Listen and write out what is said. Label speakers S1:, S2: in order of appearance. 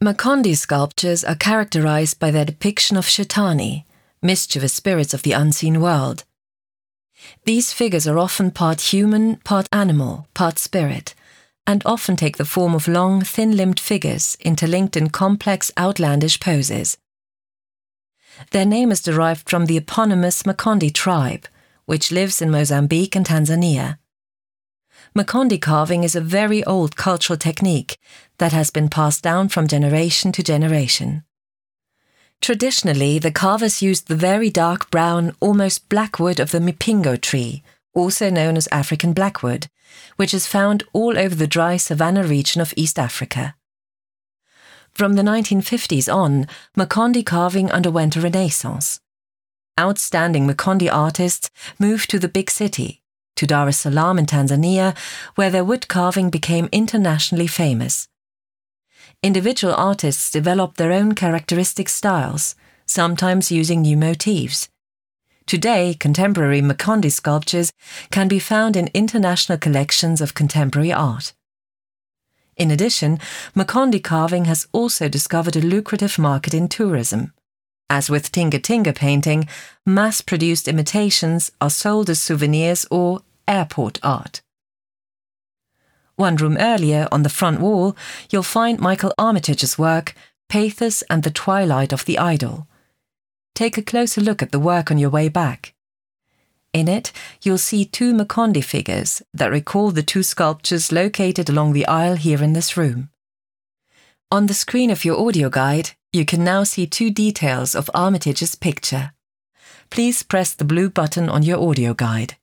S1: Makonde sculptures are characterized by their depiction of Shetani, mischievous spirits of the unseen world. These figures are often part human, part animal, part spirit, and often take the form of long, thin limbed figures interlinked in complex, outlandish poses. Their name is derived from the eponymous Makonde tribe, which lives in Mozambique and Tanzania. Makonde carving is a very old cultural technique that has been passed down from generation to generation. Traditionally, the carvers used the very dark brown, almost black wood of the mipingo tree, also known as African blackwood, which is found all over the dry savanna region of East Africa. From the 1950s on, Makonde carving underwent a renaissance. Outstanding Makonde artists moved to the big city, to Dar es Salaam in Tanzania, where their wood carving became internationally famous. Individual artists developed their own characteristic styles, sometimes using new motifs. Today, contemporary Makonde sculptures can be found in international collections of contemporary art. In addition, Makonde carving has also discovered a lucrative market in tourism. As with Tinga Tinga painting, mass produced imitations are sold as souvenirs or airport art. One room earlier, on the front wall, you'll find Michael Armitage's work, Pathos and the Twilight of the Idle. Take a closer look at the work on your way back. In it, you'll see two Makonde figures that recall the two sculptures located along the aisle here in this room. On the screen of your audio guide, you can now see two details of Armitage's picture. Please press the blue button on your audio guide.